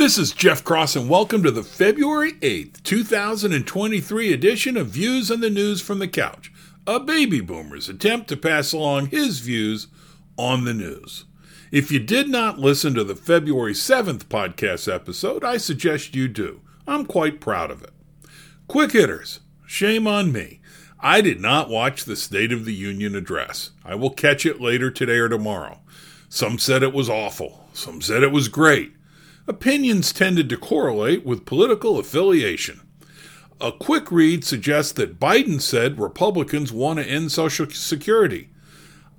This is Jeff Cross, and welcome to the February 8th, 2023 edition of Views on the News from the Couch, a baby boomer's attempt to pass along his views on the news. If you did not listen to the February 7th podcast episode, I suggest you do. I'm quite proud of it. Quick hitters, shame on me. I did not watch the State of the Union address. I will catch it later today or tomorrow. Some said it was awful, some said it was great opinions tended to correlate with political affiliation. A quick read suggests that Biden said Republicans want to end Social Security.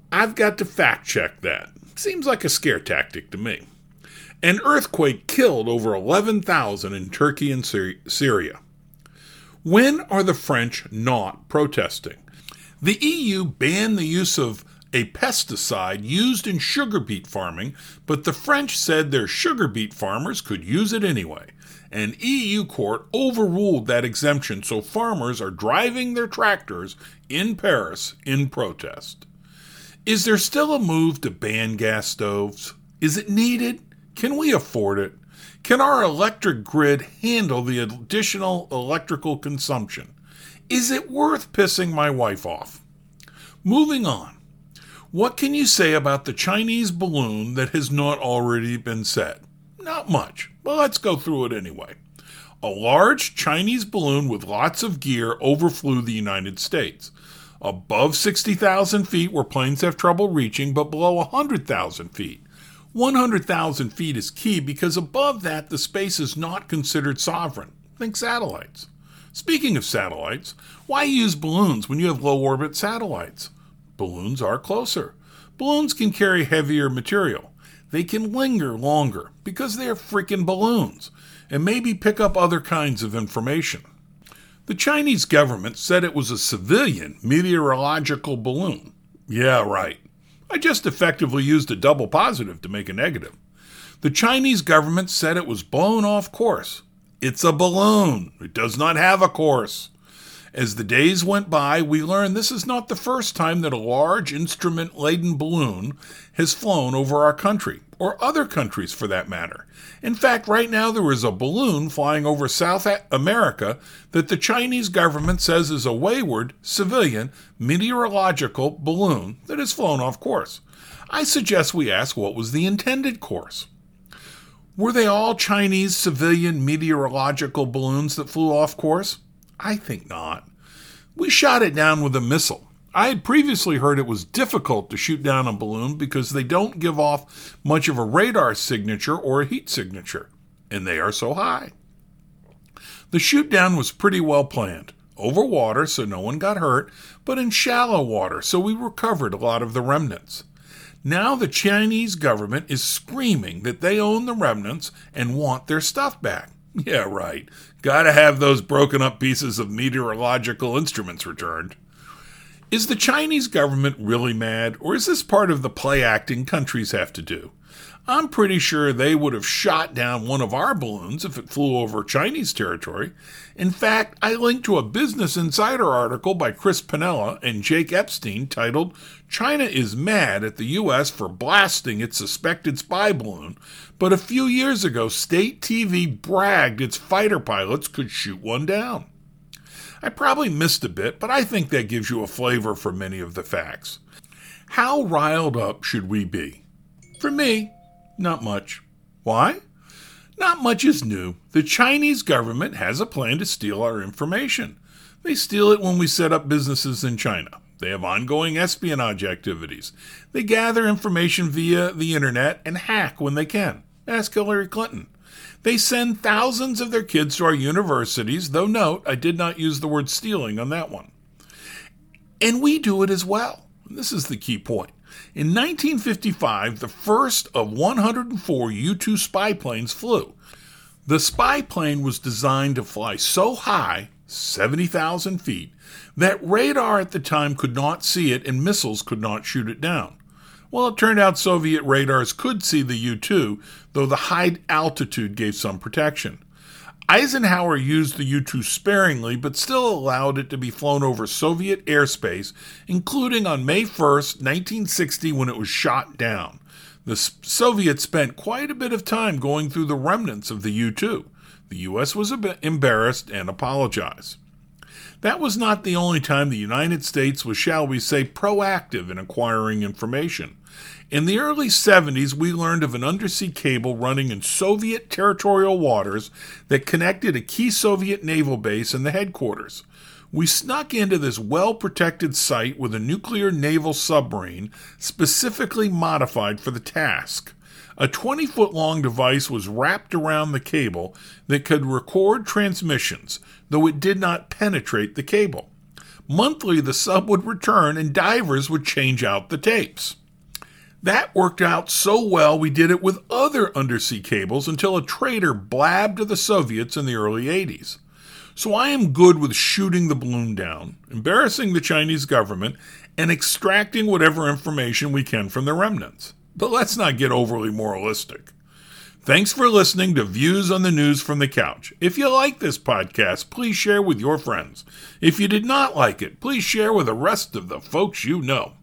I've got to fact check that. Seems like a scare tactic to me. An earthquake killed over 11,000 in Turkey and Syria. When are the French not protesting? The EU banned the use of a pesticide used in sugar beet farming, but the French said their sugar beet farmers could use it anyway. An EU court overruled that exemption, so farmers are driving their tractors in Paris in protest. Is there still a move to ban gas stoves? Is it needed? Can we afford it? Can our electric grid handle the additional electrical consumption? Is it worth pissing my wife off? Moving on. What can you say about the Chinese balloon that has not already been said? Not much, but let's go through it anyway. A large Chinese balloon with lots of gear overflew the United States. Above 60,000 feet, where planes have trouble reaching, but below 100,000 feet. 100,000 feet is key because above that, the space is not considered sovereign. Think satellites. Speaking of satellites, why use balloons when you have low orbit satellites? Balloons are closer. Balloons can carry heavier material. They can linger longer because they are freaking balloons and maybe pick up other kinds of information. The Chinese government said it was a civilian meteorological balloon. Yeah, right. I just effectively used a double positive to make a negative. The Chinese government said it was blown off course. It's a balloon. It does not have a course. As the days went by, we learned this is not the first time that a large instrument laden balloon has flown over our country, or other countries for that matter. In fact, right now there is a balloon flying over South America that the Chinese government says is a wayward civilian meteorological balloon that has flown off course. I suggest we ask what was the intended course. Were they all Chinese civilian meteorological balloons that flew off course? I think not. We shot it down with a missile. I had previously heard it was difficult to shoot down a balloon because they don't give off much of a radar signature or a heat signature, and they are so high. The shoot down was pretty well planned. Over water, so no one got hurt, but in shallow water, so we recovered a lot of the remnants. Now the Chinese government is screaming that they own the remnants and want their stuff back. Yeah, right. Gotta have those broken up pieces of meteorological instruments returned. Is the Chinese government really mad, or is this part of the play acting countries have to do? I'm pretty sure they would have shot down one of our balloons if it flew over Chinese territory. In fact, I linked to a Business Insider article by Chris Panella and Jake Epstein titled, China is mad at the U.S. for blasting its suspected spy balloon, but a few years ago, state TV bragged its fighter pilots could shoot one down. I probably missed a bit, but I think that gives you a flavor for many of the facts. How riled up should we be? For me, not much. Why? Not much is new. The Chinese government has a plan to steal our information. They steal it when we set up businesses in China. They have ongoing espionage activities. They gather information via the internet and hack when they can. Ask Hillary Clinton. They send thousands of their kids to our universities, though note, I did not use the word stealing on that one. And we do it as well. This is the key point. In 1955, the first of 104 U 2 spy planes flew. The spy plane was designed to fly so high, 70,000 feet, that radar at the time could not see it and missiles could not shoot it down. Well, it turned out Soviet radars could see the U 2, though the high altitude gave some protection. Eisenhower used the U 2 sparingly, but still allowed it to be flown over Soviet airspace, including on May 1, 1960, when it was shot down. The Soviets spent quite a bit of time going through the remnants of the U 2. The U.S. was embarrassed and apologized. That was not the only time the United States was, shall we say, proactive in acquiring information. In the early 70s, we learned of an undersea cable running in Soviet territorial waters that connected a key Soviet naval base and the headquarters. We snuck into this well protected site with a nuclear naval submarine specifically modified for the task. A 20 foot long device was wrapped around the cable that could record transmissions, though it did not penetrate the cable. Monthly, the sub would return and divers would change out the tapes. That worked out so well, we did it with other undersea cables until a traitor blabbed to the Soviets in the early 80s. So I am good with shooting the balloon down, embarrassing the Chinese government, and extracting whatever information we can from the remnants. But let's not get overly moralistic. Thanks for listening to Views on the News from the Couch. If you like this podcast, please share with your friends. If you did not like it, please share with the rest of the folks you know.